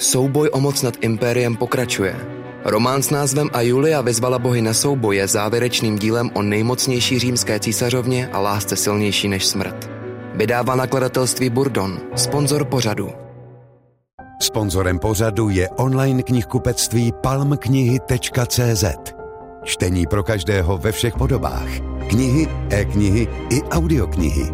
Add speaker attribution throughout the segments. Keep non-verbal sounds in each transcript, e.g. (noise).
Speaker 1: Souboj o moc nad impériem pokračuje. Román s názvem A Julia vyzvala bohy na souboj je závěrečným dílem o nejmocnější římské císařovně a lásce silnější než smrt. Vydává nakladatelství Burdon, sponzor pořadu.
Speaker 2: Sponzorem pořadu je online knihkupectví palmknihy.cz. Čtení pro každého ve všech podobách. Knihy, e-knihy i audioknihy.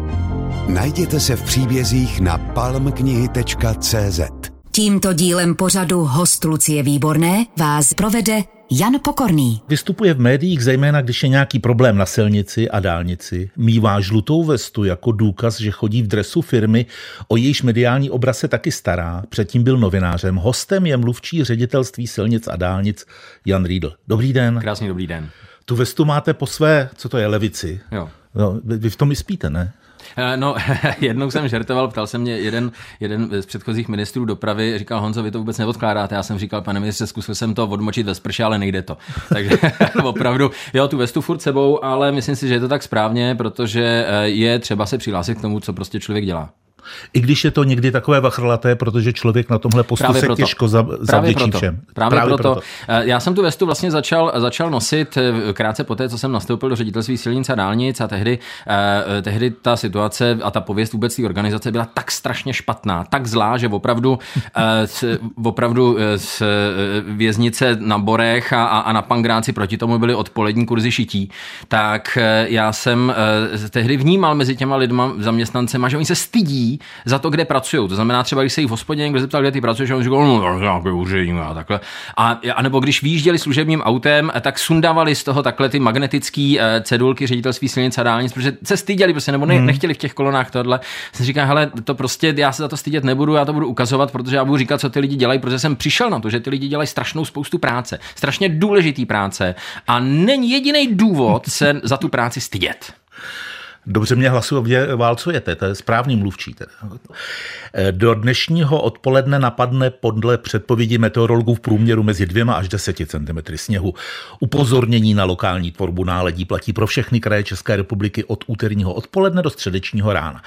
Speaker 2: Najděte se v příbězích na palmknihy.cz.
Speaker 3: Tímto dílem pořadu host Lucie Výborné vás provede Jan Pokorný.
Speaker 4: Vystupuje v médiích zejména, když je nějaký problém na silnici a dálnici. Mívá žlutou vestu jako důkaz, že chodí v dresu firmy, o jejíž mediální obraz se taky stará. Předtím byl novinářem. Hostem je mluvčí ředitelství silnic a dálnic Jan Riedl. Dobrý den.
Speaker 5: Krásný dobrý den.
Speaker 4: Tu vestu máte po své, co to je, levici.
Speaker 5: Jo.
Speaker 4: No, vy v tom i spíte, ne?
Speaker 5: Eh, no, (laughs) jednou jsem žertoval, ptal se mě jeden, jeden z předchozích ministrů dopravy, říkal Honzo, vy to vůbec neodkládáte. Já jsem říkal, pane ministře, zkusil jsem to odmočit ve sprše, ale nejde to. (laughs) Takže (laughs) opravdu, jo, tu vestu furt sebou, ale myslím si, že je to tak správně, protože eh, je třeba se přihlásit k tomu, co prostě člověk dělá.
Speaker 4: I když je to někdy takové vachrlaté, protože člověk na tomhle postu Právě se proto. těžko zavděčí všem.
Speaker 5: Právě, Právě proto. proto. Eh, já jsem tu vestu vlastně začal, začal nosit eh, krátce poté, co jsem nastoupil do ředitelství silnic a dálnic a tehdy, eh, tehdy ta situace a ta pověst vůbec té organizace byla tak strašně špatná, tak zlá, že opravdu, opravdu z věznice na Borech a, a na Pangráci proti tomu byly odpolední kurzy šití. Tak já jsem tehdy vnímal mezi těma lidma, zaměstnancema, že oni se stydí za to, kde pracují. To znamená třeba, když se jich v hospodě někdo zeptal, kde ty pracuješ, a on říkal, no, nějaký úředník a takhle. A, a nebo když výjížděli služebním autem, tak sundávali z toho takhle ty magnetické eh, cedulky ředitelství silnic a dálnic, protože se styděli, prostě, nebo ne, hmm. nechtěli v těch kolonách tohle. Jsem říkal, hele, to prostě já se za to stydět nebudu, já to budu ukazovat, protože já budu říkat, co ty lidi dělají, protože jsem přišel na to, že ty lidi dělají strašnou spoustu práce, strašně důležitý práce a není jediný důvod se za tu práci stydět.
Speaker 4: Dobře mě hlasově válcujete, to je správný mluvčí. Teda. Do dnešního odpoledne napadne podle předpovědi meteorologů v průměru mezi dvěma až deseti cm sněhu. Upozornění na lokální tvorbu náledí platí pro všechny kraje České republiky od úterního odpoledne do středečního rána.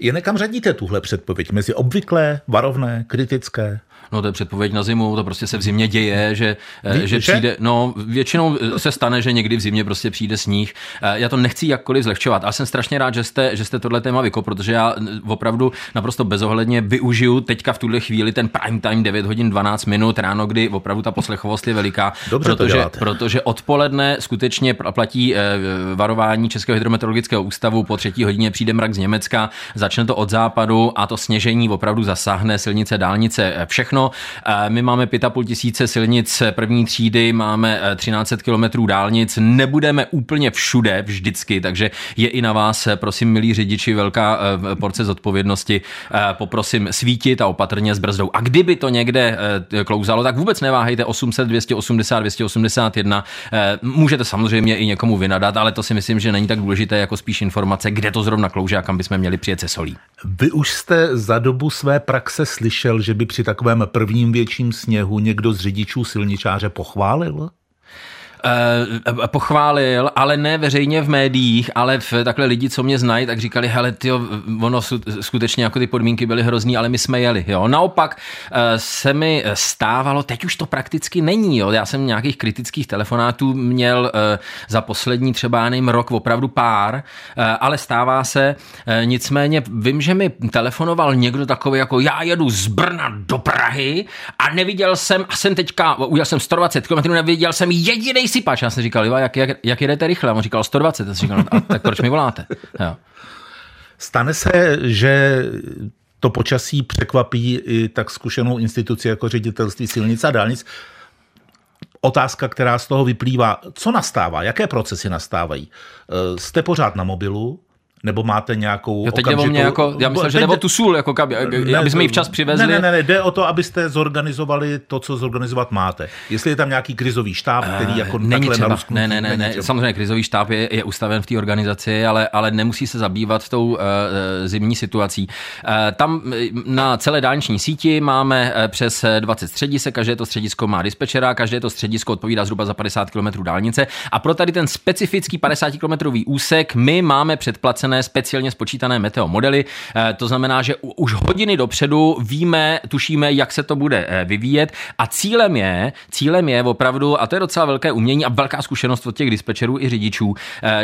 Speaker 4: Je nekam řadíte tuhle předpověď mezi obvyklé, varovné, kritické?
Speaker 5: No to je předpověď na zimu, to prostě se v zimě děje, že, eh, Ví, že přijde, no většinou se stane, že někdy v zimě prostě přijde sníh. Eh, já to nechci jakkoliv zlehčovat, ale jsem strašně rád, že jste, že jste tohle téma vyko, protože já opravdu naprosto bezohledně využiju teďka v tuhle chvíli ten prime time 9 hodin 12 minut ráno, kdy opravdu ta poslechovost je veliká,
Speaker 4: Dobře
Speaker 5: protože, protože odpoledne skutečně platí eh, varování Českého hydrometeorologického ústavu, po třetí hodině přijde mrak z Německa, začne to od západu a to sněžení opravdu zasáhne silnice, dálnice, všechno všechno. Eh, my máme 5,5 tisíce silnic první třídy, máme 13 eh, kilometrů dálnic, nebudeme úplně všude vždycky, takže je i na vás, eh, prosím, milí řidiči, velká porce zodpovědnosti. Poprosím svítit a opatrně s brzdou. A kdyby to někde klouzalo, tak vůbec neváhejte 800, 280, 281. Můžete samozřejmě i někomu vynadat, ale to si myslím, že není tak důležité jako spíš informace, kde to zrovna klouže a kam bychom měli přijet se solí.
Speaker 4: Vy už jste za dobu své praxe slyšel, že by při takovém prvním větším sněhu někdo z řidičů silničáře pochválil?
Speaker 5: Uh, pochválil, ale ne veřejně v médiích, ale v takhle lidi, co mě znají, tak říkali, hele, ty ono skutečně jako ty podmínky byly hrozný, ale my jsme jeli. Jo. Naopak uh, se mi stávalo, teď už to prakticky není. Jo. Já jsem nějakých kritických telefonátů měl za poslední třeba nevím, rok opravdu pár, ale stává se. Nicméně vím, že mi telefonoval někdo takový jako já jedu z Brna do Prahy a neviděl jsem, a jsem teďka, ujel jsem 120 km, neviděl jsem jediný sypač. Já jsem říkal, jak, jak, jak jedete rychle? A on říkal 120. Já jsem říkal, no, a tak proč mi voláte? Jo.
Speaker 4: Stane se, že to počasí překvapí i tak zkušenou instituci jako ředitelství silnic a dálnic. Otázka, která z toho vyplývá, co nastává, jaké procesy nastávají? Jste pořád na mobilu, nebo máte nějakou
Speaker 5: jo, teď okamžitou... jako, já myslím, že jde o tu sůl, jako kab, ne, aby jsme ji včas přivezli.
Speaker 4: Ne, ne, ne, jde o to, abyste zorganizovali to, co zorganizovat máte. Jestli je tam nějaký krizový štáb, který jako uh,
Speaker 5: není
Speaker 4: takhle
Speaker 5: třeba. Ne, ne, ne, ne. samozřejmě krizový štáb je, je ustaven v té organizaci, ale, ale nemusí se zabývat tou uh, zimní situací. Uh, tam na celé dálniční síti máme přes 20 středisek, každé to středisko má dispečera, každé to středisko odpovídá zhruba za 50 km dálnice a pro tady ten specifický 50 km úsek my máme předplacené vytvořené speciálně spočítané meteo modely. To znamená, že už hodiny dopředu víme, tušíme, jak se to bude vyvíjet a cílem je, cílem je opravdu, a to je docela velké umění a velká zkušenost od těch dispečerů i řidičů,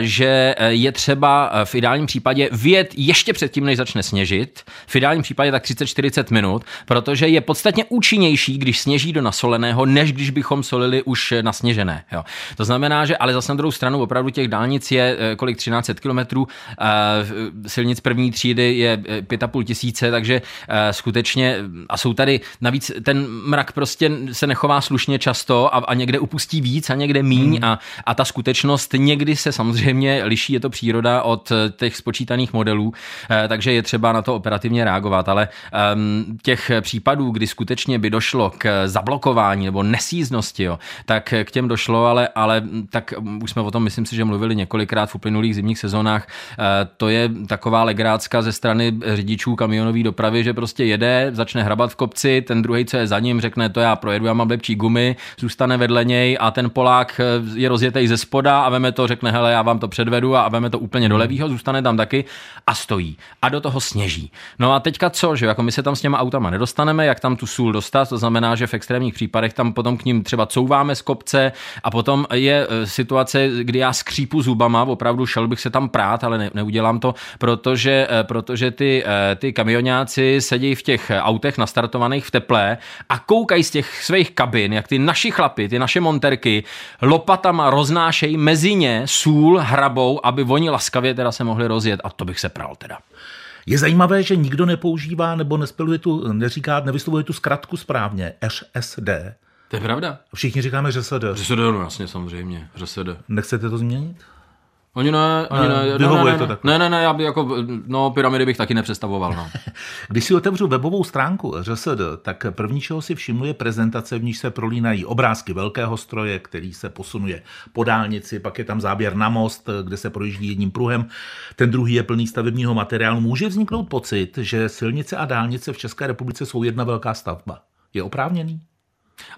Speaker 5: že je třeba v ideálním případě vyjet ještě předtím, než začne sněžit, v ideálním případě tak 30-40 minut, protože je podstatně účinnější, když sněží do nasoleného, než když bychom solili už nasněžené. Jo. To znamená, že ale zase na druhou stranu opravdu těch dálnic je eh, kolik 13 kilometrů, eh, silnic první třídy je 5,5 eh, tisíce, takže skutečně a jsou tady navíc ten mrak prostě se nechová slušně často a, a někde upustí víc a někde míň hmm. a, a ta skutečnost někdy se samozřejmě liší, je to příroda od těch spočítaných modelů, takže je třeba na to operativně reagovat, ale um, těch případů, kdy skutečně by došlo k zablokování nebo nesíznosti, jo, tak k těm došlo, ale, ale tak už jsme o tom, myslím si, že mluvili několikrát v uplynulých zimních sezónách. Eh, to je taková legrácka ze strany řidičů kamionové dopravy, že prostě jede, začne hrabat v kopci, ten druhý, co je za ním, řekne, to já projedu, já mám lepší gumy, zůstane vedle něj a ten Polák eh, je rozjetý ze spoda a veme to, řekne, hele, já vám to předvedu a veme to úplně do levýho, zůstane tam taky a stojí. A do toho sněží. No a teďka co, že jako my se tam s těma autama nedostaneme, jak tam tu sůl dostat, to znamená, že v extrémních případech tam potom k ním třeba couváme z kopce a potom je e, situace, kdy já skřípu zubama, opravdu šel bych se tam prát, ale ne, neudělám to, protože, e, protože ty, e, ty kamionáci sedí v těch autech nastartovaných v teple a koukají z těch svých kabin, jak ty naši chlapy, ty naše monterky lopatama roznášejí mezi ně sůl, hrabou, aby oni laskavě teda se mohli rozjet a to bych se pral teda.
Speaker 4: Je zajímavé, že nikdo nepoužívá nebo nespeluje tu, neříká, nevyslovuje tu zkratku správně, RSD.
Speaker 5: To je pravda.
Speaker 4: Všichni říkáme ŘSD.
Speaker 5: ŘSD, no jasně, samozřejmě, ŘSD.
Speaker 4: Nechcete to změnit?
Speaker 5: Oni ne, oni ne, ne, ne, ne, to ne, ne, ne, já bych jako, no, pyramidy bych taky nepředstavoval, no. (laughs)
Speaker 4: Když si otevřu webovou stránku ŘSD, tak první, čeho si všimnu, je prezentace, v níž se prolínají obrázky velkého stroje, který se posunuje po dálnici, pak je tam záběr na most, kde se projíždí jedním pruhem, ten druhý je plný stavebního materiálu. Může vzniknout pocit, že silnice a dálnice v České republice jsou jedna velká stavba. Je oprávněný?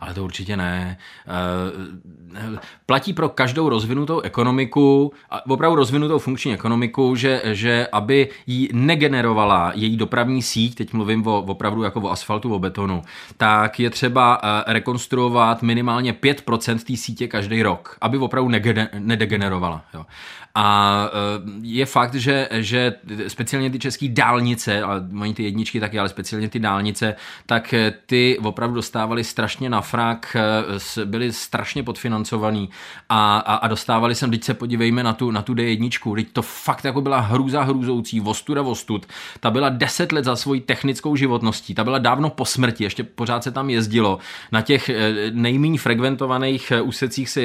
Speaker 5: Ale to určitě ne. Eh, platí pro každou rozvinutou ekonomiku, opravdu rozvinutou funkční ekonomiku, že, že aby ji negenerovala její dopravní síť, teď mluvím o, opravdu jako o asfaltu, o betonu, tak je třeba eh, rekonstruovat minimálně 5% té sítě každý rok, aby opravdu nedegenerovala. Jo. A eh, je fakt, že, že speciálně ty české dálnice, ale mají ty jedničky taky, ale speciálně ty dálnice, tak ty opravdu dostávaly strašně na frak, eh, byli strašně podfinancovaný a, a, a dostávali jsem, teď se podívejme na tu, na tu D1, teď to fakt jako byla hrůza hrůzoucí, vostuda vostud, ta byla 10 let za svojí technickou životností, ta byla dávno po smrti, ještě pořád se tam jezdilo, na těch eh, nejméně frekventovaných úsecích se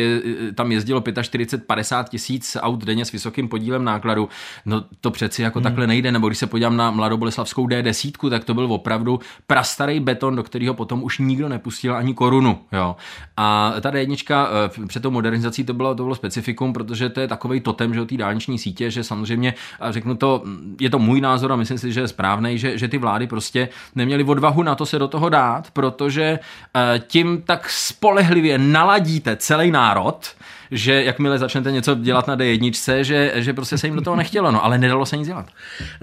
Speaker 5: tam jezdilo 45-50 tisíc aut denně s vysokým podílem nákladu, no to přeci jako hmm. takhle nejde, nebo když se podívám na mladoboleslavskou D10, tak to byl opravdu prastarý beton, do kterého potom už nikdo nepustil ani korunu. Jo. A ta D1 eh, před tou modernizací to bylo, to bylo specifikum, protože to je takový totem, že té dálniční sítě, že samozřejmě, a řeknu to, je to můj názor a myslím si, že je správný, že, že ty vlády prostě neměly odvahu na to se do toho dát, protože eh, tím tak spolehlivě naladíte celý národ, že jakmile začnete něco dělat na D1, že, že prostě se jim do toho nechtělo, no, ale nedalo se nic dělat.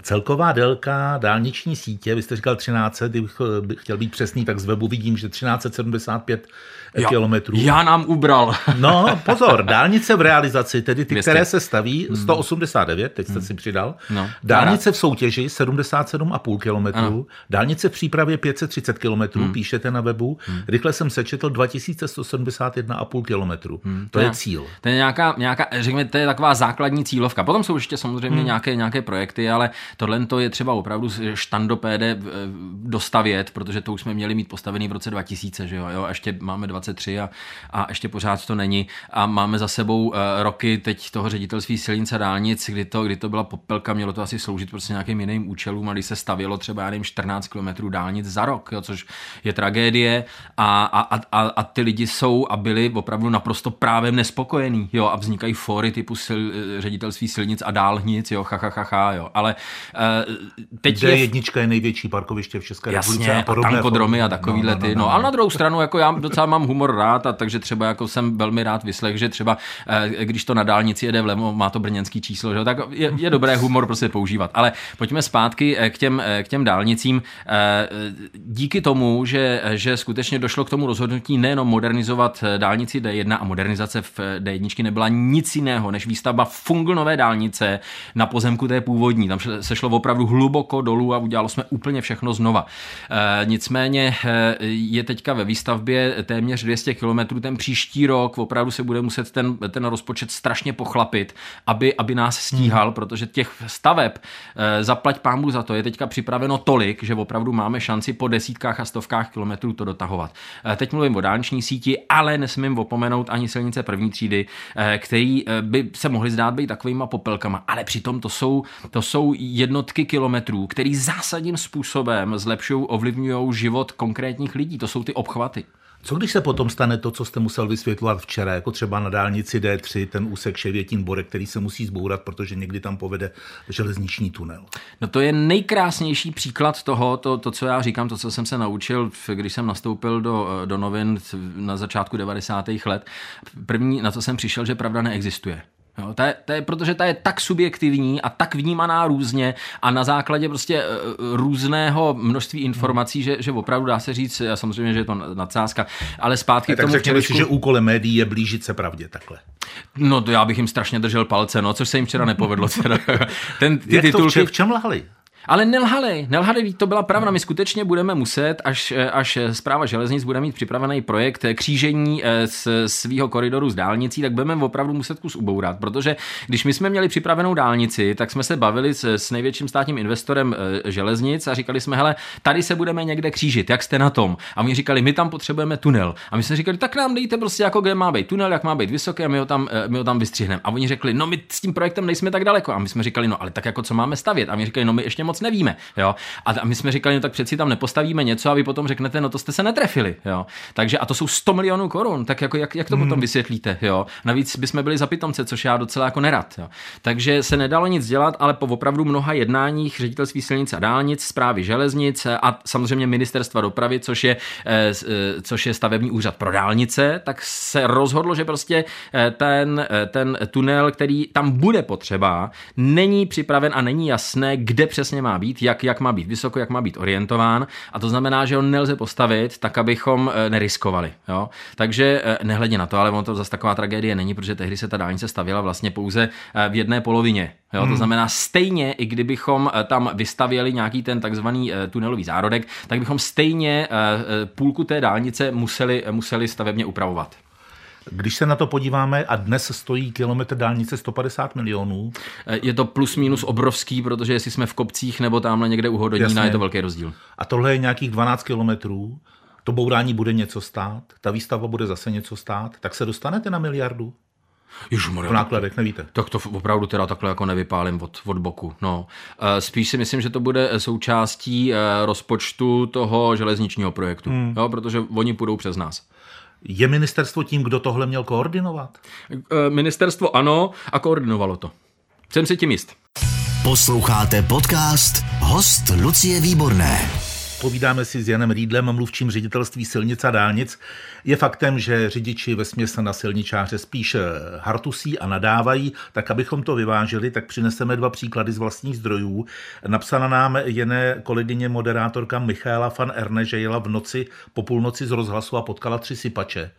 Speaker 4: Celková délka dálniční sítě, vy jste říkal 13, kdybych chtěl být přesný, tak z webu vidím, že 1375
Speaker 5: já,
Speaker 4: kilometrů.
Speaker 5: Já nám ubral.
Speaker 4: No, pozor, dálnice v realizaci, tedy ty, 200. které se staví, 189, hmm. teď jste hmm. si přidal. No, dálnice v soutěži 77,5 kilometrů, dálnice v přípravě 530 kilometrů, hmm. píšete na webu. Hmm. Rychle jsem sečetl 2171,5 kilometrů. Hmm. To, to je cíl.
Speaker 5: To je nějaká, nějaká, řekněme, to je taková základní cílovka. Potom jsou ještě samozřejmě hmm. nějaké, nějaké projekty, ale tohle to je třeba opravdu štandopéde eh, dostavět, protože to už jsme měli mít postavený v roce 2000, že jo, jo ještě máme 23 a, a ještě pořád to není. A máme za sebou uh, roky teď toho ředitelství silnic a dálnic, kdy to, kdy to byla popelka, mělo to asi sloužit prostě nějakým jiným účelům, a když se stavělo třeba, já nevím, 14 km dálnic za rok, jo, což je tragédie a, a, a, a ty lidi jsou a byli opravdu naprosto právem nespokojený spokojený, jo, a vznikají fóry typu sil, ředitelství silnic a dálnic, jo, ha, ha, ha, ha jo, ale uh, teď
Speaker 4: D1 je... je největší parkoviště v České republice
Speaker 5: a podobné. tankodromy a takovýhle no, no, no, ty, no, no, ale na druhou stranu, jako já docela mám humor rád, a takže třeba jako jsem velmi rád vyslech, že třeba, uh, když to na dálnici jede vlevo, má to brněnský číslo, že, tak je, je dobré humor prostě používat. Ale pojďme zpátky k těm, k těm dálnicím. Díky tomu, že, že skutečně došlo k tomu rozhodnutí nejenom modernizovat dálnici D1 a modernizace v D1 nebyla nic jiného, než výstavba funglnové dálnice na pozemku té původní. Tam se šlo opravdu hluboko dolů a udělalo jsme úplně všechno znova. E, nicméně e, je teďka ve výstavbě téměř 200 km. Ten příští rok opravdu se bude muset ten, ten rozpočet strašně pochlapit, aby, aby nás stíhal, hmm. protože těch staveb, e, zaplať pámu za to, je teďka připraveno tolik, že opravdu máme šanci po desítkách a stovkách kilometrů to dotahovat. Teď mluvím o dálniční síti, ale nesmím opomenout ani silnice první třídy, e, který by se mohly zdát být takovýma popelkama, ale přitom to jsou, to jsou jednotky kilometrů, který zásadním způsobem zlepšují, ovlivňují život konkrétních lidí. To jsou ty obchvaty.
Speaker 4: Co když se potom stane to, co jste musel vysvětlovat včera, jako třeba na dálnici D3, ten úsek Ševětín Borek, který se musí zbourat, protože někdy tam povede železniční tunel?
Speaker 5: No to je nejkrásnější příklad toho, to, to co já říkám, to, co jsem se naučil, když jsem nastoupil do, do novin na začátku 90. let. První, na co jsem přišel, že pravda neexistuje. Jo, to, je, to je, protože ta je tak subjektivní a tak vnímaná různě a na základě prostě uh, různého množství informací, že, že opravdu dá se říct, a samozřejmě, že je to nadsázka, ale zpátky
Speaker 4: ne, k tomu tak řekněme si, že úkolem médií je blížit se pravdě takhle.
Speaker 5: No to já bych jim strašně držel palce, no, což se jim včera nepovedlo. (laughs)
Speaker 4: Ten, ty Jak titulky... to v čem lhali?
Speaker 5: Ale nelhali, nelhali, to byla pravda. My skutečně budeme muset, až, až zpráva železnic bude mít připravený projekt křížení z eh, svého koridoru s dálnicí, tak budeme opravdu muset kus ubourat, protože když my jsme měli připravenou dálnici, tak jsme se bavili s, s největším státním investorem eh, železnic a říkali jsme, hele, tady se budeme někde křížit, jak jste na tom? A oni říkali, my tam potřebujeme tunel. A my jsme říkali, tak nám dejte prostě jako kde má být tunel, jak má být vysoký a my ho tam, eh, my ho tam vystřihneme. A oni řekli, no my s tím projektem nejsme tak daleko. A my jsme říkali, no ale tak jako co máme stavět? A oni říkali, no my ještě moc nevíme. Jo? A my jsme říkali, no tak přeci tam nepostavíme něco a vy potom řeknete, no to jste se netrefili. Jo? Takže a to jsou 100 milionů korun, tak jako jak, jak to hmm. potom vysvětlíte? Jo? Navíc bychom byli za pitomce, což já docela jako nerad. Jo? Takže se nedalo nic dělat, ale po opravdu mnoha jednáních ředitelství silnic a dálnic, zprávy železnic a samozřejmě ministerstva dopravy, což je, eh, eh, což je stavební úřad pro dálnice, tak se rozhodlo, že prostě eh, ten, ten tunel, který tam bude potřeba, není připraven a není jasné, kde přesně má být, jak, jak má být vysoko, jak má být orientován. A to znamená, že ho nelze postavit tak, abychom eh, neriskovali. Jo? Takže eh, nehledě na to, ale ono to zase taková tragédie není, protože tehdy se ta dálnice stavěla vlastně pouze eh, v jedné polovině. Jo? Hmm. To znamená, stejně, i kdybychom tam vystavěli nějaký ten takzvaný tunelový zárodek, tak bychom stejně půlku té dálnice museli, museli stavebně upravovat.
Speaker 4: Když se na to podíváme, a dnes stojí kilometr dálnice 150 milionů.
Speaker 5: Je to plus minus obrovský, protože jestli jsme v kopcích nebo tamhle někde u Hodonína, je to velký rozdíl.
Speaker 4: A tohle je nějakých 12 kilometrů. To bourání bude něco stát, ta výstava bude zase něco stát, tak se dostanete na miliardu?
Speaker 5: Ježumar,
Speaker 4: v nákladech, nevíte?
Speaker 5: Tak to opravdu teda takhle jako nevypálím od, od boku. No. Eh, spíš si myslím, že to bude součástí eh, rozpočtu toho železničního projektu, hmm. jo, protože oni půjdou přes nás.
Speaker 4: Je ministerstvo tím, kdo tohle měl koordinovat?
Speaker 5: Eh, ministerstvo ano a koordinovalo to. Jsem si tím jist.
Speaker 3: Posloucháte podcast Host Lucie Výborné.
Speaker 4: Povídáme si s Janem Rýdlem, mluvčím ředitelství silnic a dálnic. Je faktem, že řidiči ve směs na silničáře spíš hartusí a nadávají, tak abychom to vyvážili, tak přineseme dva příklady z vlastních zdrojů. Napsala nám jené kolegyně moderátorka Michaela van Erne, že jela v noci po půlnoci z rozhlasu a potkala tři sypače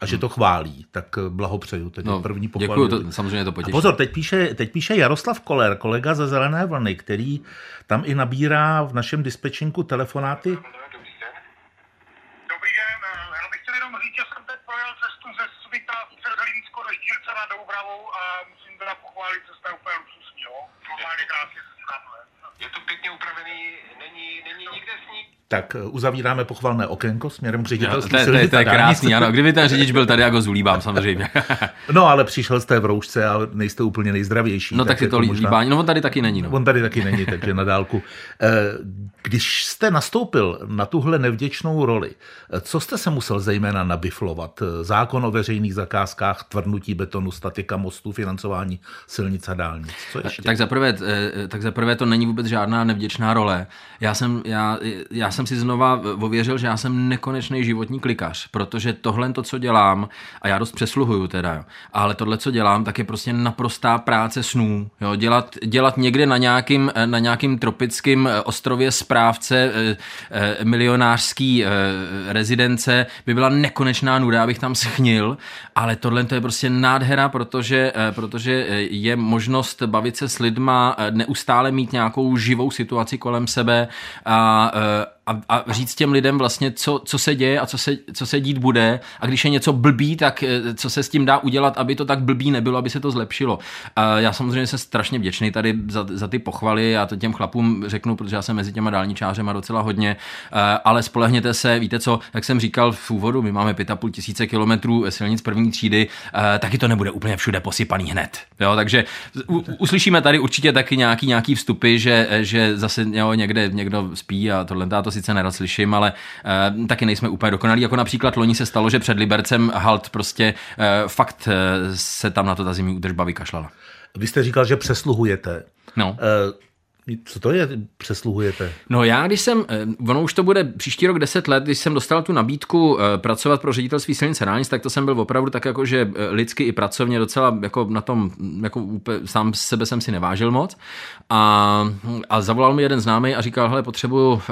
Speaker 4: a že to chválí, tak blahopřeju. Teď no, první
Speaker 5: pochvalu. Děkuju, to, samozřejmě to potěší.
Speaker 4: A pozor, teď píše, teď píše Jaroslav Koler, kolega ze Zelené vlny, který tam i nabírá v našem dispečinku telefonáty.
Speaker 6: Dobrý den, já bych chtěl jenom říct, že jsem teď projel cestu ze Svita přes Hlínsko do Štírce na Doubravu a musím teda pochválit, cesta je úplně luxusní, jo. Normálně krásně se je to pěkně upravený, není, není nikde sníh.
Speaker 4: Tak eh, uzavíráme pochvalné okénko směrem k
Speaker 5: No,
Speaker 4: ředitelství
Speaker 5: to, je- to, je- to je krásný, ano. Kdyby ten řidič byl tady, já ho zulíbám samozřejmě. (laughs)
Speaker 4: No, ale přišel jste v roušce a nejste úplně nejzdravější.
Speaker 5: No tak si
Speaker 4: jako
Speaker 5: to
Speaker 4: možná-
Speaker 5: líbání. No on tady taky není. No.
Speaker 4: On tady taky není, takže na dálku. Eh, Když jste nastoupil na tuhle nevděčnou roli, eh, co jste se musel zejména nabiflovat? Zákon o veřejných zakázkách, tvrdnutí betonu, statika mostů, financování silnic a dálnic. Co ještě?
Speaker 5: Tak zaprvé, tak zaprvé to není vůbec žádná nevděčná role. Já jsem, já, já jsem si znova ověřil, že já jsem nekonečný životní klikař, protože tohle to, co dělám, a já dost přesluhuju teda, jo, ale tohle, co dělám, tak je prostě naprostá práce snů. Jo, dělat, dělat někde na nějakým, na nějakým tropickém eh, ostrově správce eh, eh, milionářský rezidence by byla nekonečná nuda, abych tam schnil, ale tohle to je prostě nádhera, protože, protože je možnost bavit se s lidma, neustále mít nějakou živou situaci kolem sebe a, a, a říct těm lidem vlastně, co, co se děje a co se, co se dít bude a když je něco blbý, tak eh, co se s tím dá udělat, aby to tak blbý nebylo, aby se to zlepšilo. A já samozřejmě jsem strašně vděčný tady za, za ty pochvaly, já to těm chlapům řeknu, protože já jsem mezi těma dálničářema docela hodně, eh, ale spolehněte se, víte co, jak jsem říkal v úvodu, my máme 5,5 tisíce kilometrů silnic první třídy, eh, taky to nebude úplně všude posypaný hned. Jo, takže u, uslyšíme tady určitě taky nějaký, nějaký vstupy, že, že zase jo, někde někdo spí a tohle já to sice nerad slyším, ale uh, taky nejsme úplně dokonalí. Jako například loni se stalo, že před Libercem halt prostě uh, fakt uh, se tam na to ta zimní údržba vykašlala.
Speaker 4: Vy jste říkal, že přesluhujete.
Speaker 5: No.
Speaker 4: Eh, Co to je, přesluhujete?
Speaker 5: No já, když jsem, eh, ono už to bude příští rok 10 let, když jsem dostal tu nabídku eh, pracovat pro ředitelství silnice dálnic, tak to jsem byl opravdu tak jako, že eh, lidsky i pracovně docela jako na tom, jako úplně, sám sebe jsem si nevážil moc. A, a zavolal mi jeden známý a říkal, hele, potřebuju,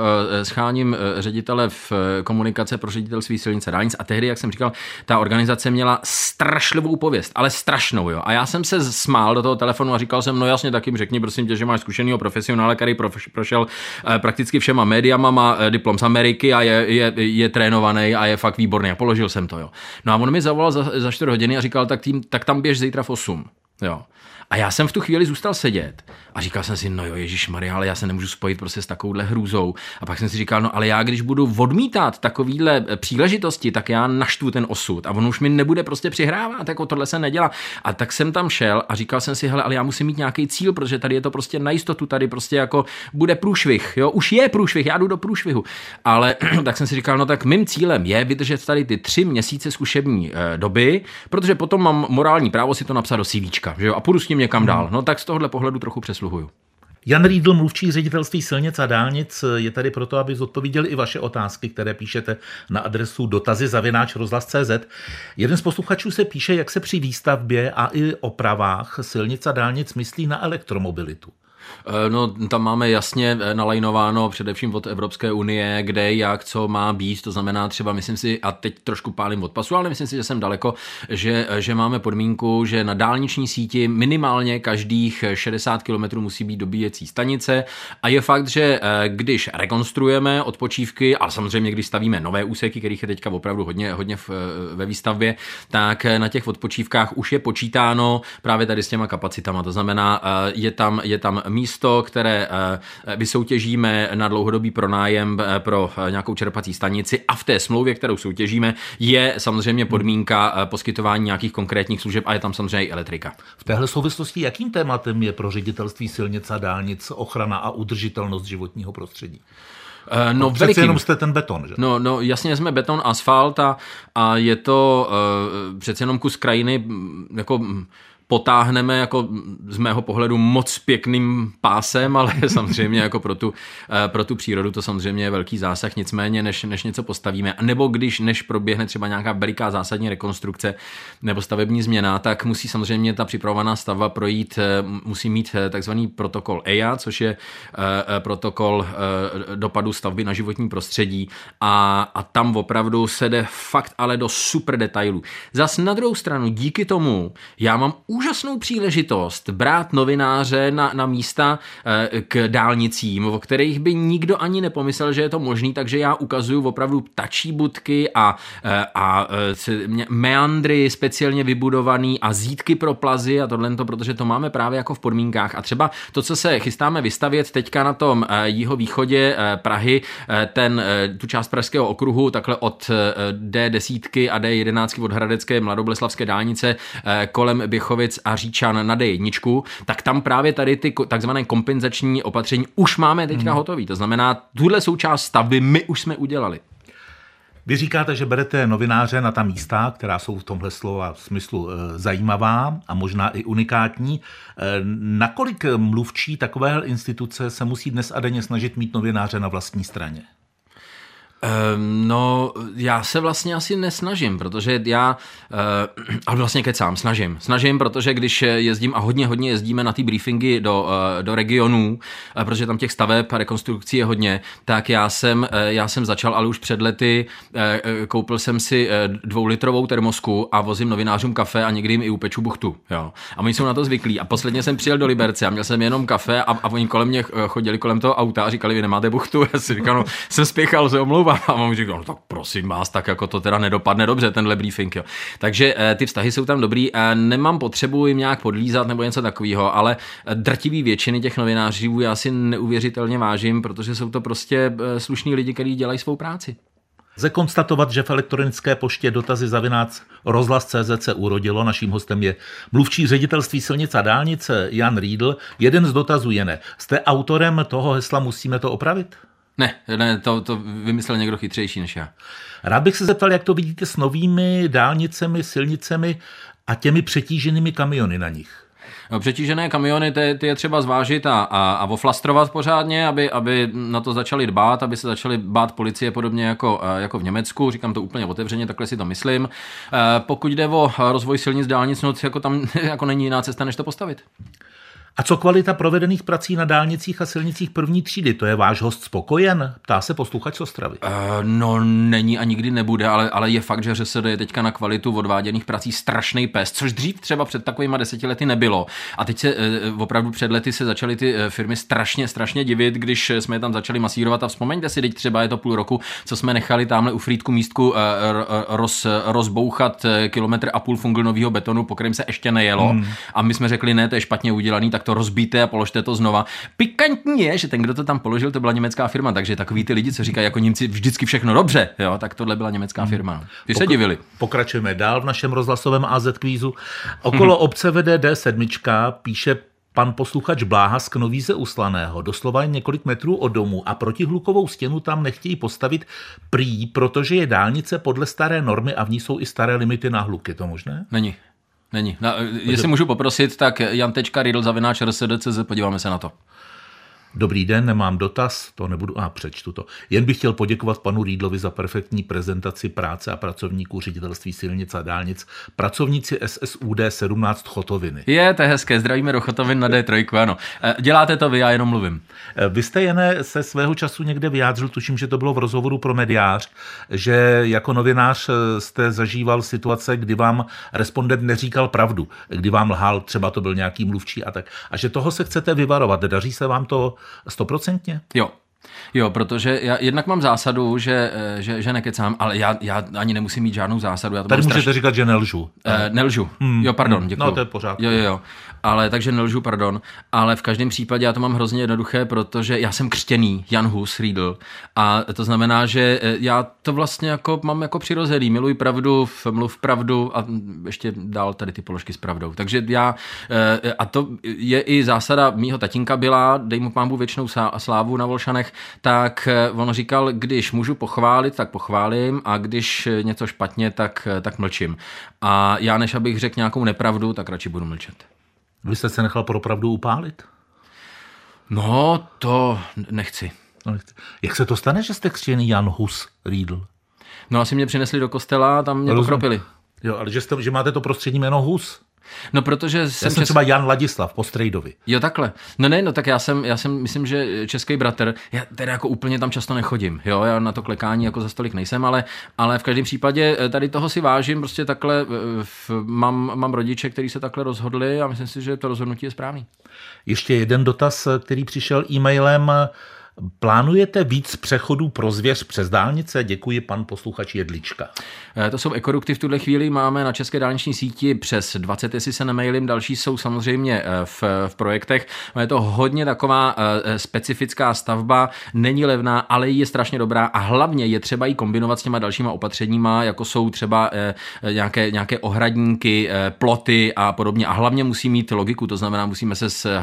Speaker 5: scháním ředitele v komunikace pro ředitelství silnice dálnic a tehdy, jak jsem říkal, ta organizace měla strašlivou pověst, ale strašnou, jo. A já jsem se smál do toho telefonu a říkal jsem, no jasně, tak jim řekni, prosím tě, že máš zkušenýho profesionála, který prošel eh, prakticky všema médiama, má eh, diplom z Ameriky a je, je, je trénovaný a je fakt výborný. A položil jsem to, jo. No a on mi zavolal za, za 4 hodiny a říkal, tak, tým, tak tam běž zítra v 8. Jo. A já jsem v tu chvíli zůstal sedět a říkal jsem si, no jo, Ježíš Maria, ale já se nemůžu spojit prostě s takovouhle hrůzou. A pak jsem si říkal, no ale já když budu odmítat takovýhle příležitosti, tak já naštvu ten osud a on už mi nebude prostě přihrávat, jako tohle se nedělá. A tak jsem tam šel a říkal jsem si, hele, ale já musím mít nějaký cíl, protože tady je to prostě na jistotu, tady prostě jako bude průšvih, jo, už je průšvih, já jdu do průšvihu. Ale (clears throat) tak jsem si říkal, no tak mým cílem je vydržet tady ty tři měsíce zkušební eh, doby, protože potom mám morální právo si to napsat do CVčka, že jo, a půjdu s tím někam dál. No tak z tohohle pohledu trochu přesluhuju.
Speaker 4: Jan Riedl, mluvčí ředitelství silnic a dálnic, je tady proto, aby zodpověděl i vaše otázky, které píšete na adresu dotazy zavináč rozhlas.cz. Jeden z posluchačů se píše, jak se při výstavbě a i opravách silnic a dálnic myslí na elektromobilitu.
Speaker 5: Eh, No, tam máme jasně eh, nalajnováno především od Evropské unie, kde, jak, co má být. To znamená třeba, myslím si, a teď trošku pálím od pasu, ale myslím si, že jsem daleko, že, že máme podmínku, že na dálniční síti minimálně každých 60 km musí být dobíjecí stanice. A je fakt, že eh, když rekonstruujeme odpočívky, ale samozřejmě když stavíme nové úseky, kterých je teďka opravdu hodně, hodně v, eh, ve výstavbě, tak eh, na těch odpočívkách už je počítáno právě tady s těma kapacitama. To znamená, eh, je tam, je tam místo, které eh, vysoutěžíme na dlouhodobý pronájem eh, pro eh, nějakou čerpací stanici a v té smlouvě, kterou soutěžíme, je samozřejmě podmínka poskytování nějakých konkrétních služeb a je tam samozřejmě i elektrika.
Speaker 4: V téhle souvislosti jakým tématem je pro ředitelství silnic a dálnic ochrana a udržitelnost životního prostředí?
Speaker 5: Eh, No,
Speaker 4: Přece jenom jste ten beton, že?
Speaker 5: No, no, jasně jsme beton, asfalt a, a je to uh, přece jenom kus krajiny jako potáhneme jako z mého pohledu moc pěkným pásem, ale (laughs) samozřejmě jako pro tu, eh, pro tu přírodu to samozřejmě je velký zásah, nicméně než, než něco postavíme, nebo když než proběhne třeba nějaká veliká zásadní rekonstrukce nebo stavební změna, tak musí samozřejmě ta připravovaná stavba projít, eh, musí mít eh, takzvaný protokol EIA, což je protokol dopadu stavby na životní prostředí a, a tam opravdu se jde fakt ale do super detailů. Zas na druhou stranu, díky tomu já mám úžasnou příležitost brát novináře na, na místa eh, k dálnicím, o kterých by nikdo ani nepomyslel, že je to možný, takže já ukazuju opravdu tačí budky a, eh, a eh, meandry speciálně vybudovaný a zítky pro plazy a tohle, protože to máme právě jako v podmínkách. A třeba to, co se chystáme vystavět teďka na tom jeho východě Prahy, ten, tu část Pražského okruhu, takhle od D10 a D11 od Hradecké mladobleslavské dálnice kolem Běchovic a Říčan na D1, tak tam právě tady ty takzvané kompenzační opatření už máme teďka hmm. hotový. To znamená, tuhle součást stavby my už jsme udělali.
Speaker 4: Vy říkáte, že berete novináře na ta místa, která jsou v tomhle slova smyslu e, zajímavá a možná i unikátní. E, nakolik mluvčí takovéhle instituce se musí dnes a denně snažit mít novináře na vlastní straně?
Speaker 5: Um, no, já se vlastně asi nesnažím, protože já, uh, (clears throat) ale vlastně kecám, snažím. Snažím, protože když jezdím a hodně, hodně jezdíme na ty briefingy do, uh, do regionů, uh, protože tam těch staveb a rekonstrukcí je hodně, tak já jsem, já jsem začal, ale už před lety, koupil jsem si dvoulitrovou termosku a vozím novinářům kafe a někdy jim i upeču buchtu. Jo. A oni jsou na to zvyklí. A posledně jsem přijel do Liberce a měl jsem jenom kafe a, a oni kolem mě chodili kolem toho auta a říkali, vy nemáte buchtu. (laughs) Já si říkal, no, jsem spěchal, se omlouvám a on říkal, no tak prosím vás, tak jako to teda nedopadne dobře, tenhle briefing. Jo. Takže eh, ty vztahy jsou tam dobrý. a Nemám potřebu jim nějak podlízat nebo něco takového, ale eh, drtivý většiny těch novinářů já si neuvěřitelně vážím, protože jsou to prostě eh, slušní lidi, kteří dělají svou práci.
Speaker 4: Lze konstatovat, že v elektronické poště dotazy zavinác rozhlas.cz se urodilo. Naším hostem je mluvčí ředitelství silnice a dálnice Jan Riedl. Jeden z dotazů je ne. Jste autorem toho hesla Musíme to opravit?
Speaker 5: Ne, ne to, to vymyslel někdo chytřejší než já.
Speaker 4: Rád bych se zeptal, jak to vidíte s novými dálnicemi, silnicemi a těmi přetíženými kamiony na nich.
Speaker 5: No, přetížené kamiony, ty, ty je třeba zvážit a, a, a oflastrovat pořádně, aby, aby na to začali dbát, aby se začali bát policie podobně jako, jako v Německu. Říkám to úplně otevřeně, takhle si to myslím. E, pokud jde o rozvoj silnic dálnic, no, jako tam (laughs) jako není jiná cesta, než to postavit.
Speaker 4: A co kvalita provedených prací na dálnicích a silnicích první třídy? To je váš host spokojen? Ptá se posluchač z Ostravy. Uh,
Speaker 5: no, není a nikdy nebude, ale, ale je fakt, že ŘSD je teďka na kvalitu odváděných prací strašný pes, což dřív třeba před takovými deseti lety nebylo. A teď se uh, opravdu před lety se začaly ty uh, firmy strašně, strašně divit, když jsme je tam začali masírovat. A vzpomeňte si, teď třeba je to půl roku, co jsme nechali tamhle u Frýdku místku uh, roz, rozbouchat kilometr a půl funglnového betonu, po kterém se ještě nejelo. Hmm. A my jsme řekli, ne, to je špatně udělaný, tak to rozbíte a položte to znova. Pikantní je, že ten, kdo to tam položil, to byla německá firma, takže takový ty lidi, co říkají jako Němci vždycky všechno dobře, jo, tak tohle byla německá hmm. firma. Ty Pokra- se divili.
Speaker 4: Pokračujeme dál v našem rozhlasovém AZ kvízu. Okolo hmm. obce vede D7, píše pan posluchač Bláha z Knovíze Uslaného, doslova jen několik metrů od domu a protihlukovou stěnu tam nechtějí postavit prý, protože je dálnice podle staré normy a v ní jsou i staré limity na hluk. Je to možné?
Speaker 5: Není. Není. Na, jestli můžu poprosit, tak jan.ridl zavináč rsd.cz, podíváme se na to.
Speaker 4: Dobrý den, nemám dotaz, to nebudu, a přečtu to. Jen bych chtěl poděkovat panu Rídlovi za perfektní prezentaci práce a pracovníků ředitelství silnic a dálnic. Pracovníci SSUD 17 Chotoviny.
Speaker 5: Je, to je hezké, zdravíme do Chotovin na D3, ano. E, děláte to vy, já jenom mluvím.
Speaker 4: E, vy jste jen se svého času někde vyjádřil, tuším, že to bylo v rozhovoru pro mediář, že jako novinář e, jste zažíval situace, kdy vám respondent neříkal pravdu, kdy vám lhal, třeba to byl nějaký mluvčí a tak. A že toho se chcete vyvarovat. Daří se vám to Stoprocentně?
Speaker 5: Jo, Jo, protože já jednak mám zásadu, že, eh, že, že nekecám, ale já, já ani nemusím mít žádnou zásadu. Já to
Speaker 4: Tady můžete straš... říkat, že nelžu.
Speaker 5: Eh, nelžu. Hmm. Jo, pardon, hmm. děkuji.
Speaker 4: No, to je pořád.
Speaker 5: Jo, jo, jo. Ale takže nelžu, pardon. Ale v každém případě já to mám hrozně jednoduché, protože já jsem křtěný, Jan Hus Riedl. A to znamená, že eh, já to vlastně jako mám jako přirozený. Miluji pravdu, mluv pravdu a ještě dál tady ty položky s pravdou. Takže já, eh, a to je i zásada mýho tatínka byla, dej mu pámbu věčnou slávu na Volšanech, tak eh, on říkal, když můžu pochválit, tak pochválím a když něco špatně, tak, tak mlčím. A já než abych řekl nějakou nepravdu, tak radši budu mlčet.
Speaker 4: Vy jste se nechal pro pravdu upálit?
Speaker 5: No, to nechci. No, nechci.
Speaker 4: Jak se to stane, že jste křtěný Jan Hus Riedl?
Speaker 5: No asi mě přinesli do kostela a tam mě Rozum. pokropili.
Speaker 4: Jo, ale že, jste, že máte to prostřední jméno Hus.
Speaker 5: No, protože
Speaker 4: Já
Speaker 5: jsem,
Speaker 4: jsem třeba Jan Ladislav po Strejdovi.
Speaker 5: Jo, takhle. No ne, no tak já jsem, já jsem, myslím, že český bratr, já teda jako úplně tam často nechodím, jo, já na to klekání jako za stolik nejsem, ale, ale v každém případě eh, tady toho si vážím, prostě takhle eh, v, mám, mám rodiče, kteří se takhle rozhodli a myslím si, že to rozhodnutí je správný.
Speaker 4: Ještě jeden dotaz, který přišel e-mailem. Plánujete víc přechodů pro zvěř přes dálnice? Děkuji, pan posluchač Jedlička.
Speaker 5: Eh, To jsou ekodukty v tuhle chvíli máme na české dálniční síti přes 20, jestli se nemailím, další jsou samozřejmě eh, v, v projektech. Je to hodně taková eh, specifická stavba, není levná, ale je strašně dobrá a hlavně je třeba ji kombinovat s těma dalšíma opatřeníma, jako jsou třeba nějaké, nějaké ohradníky, ploty a podobně. A hlavně musí mít logiku, to znamená, musíme se s,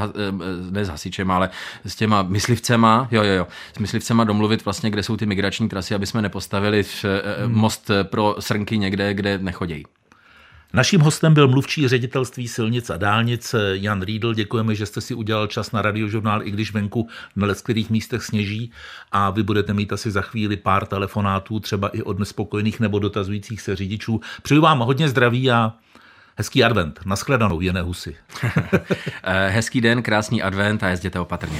Speaker 5: ne s hasičem, ale s těma myslivcema, jo, jo, jo, s myslivcema domluvit vlastně, kde jsou ty migrační trasy, aby jsme nepostavili v, eh, most pro srnky někde, kde nechodějí.
Speaker 4: Naším hostem byl mluvčí ředitelství silnic a dálnic Jan Riedl. Děkujeme, že jste si udělal čas na radiožurnál, i když venku na leckterých místech sněží a vy budete mít asi za chvíli pár telefonátů, třeba i od nespokojených nebo dotazujících se řidičů. Přeju vám hodně zdraví a hezký advent. Naschledanou, Jene Husy. (laughs)
Speaker 5: Eh, Hezký den, krásný advent a jezděte opatrně.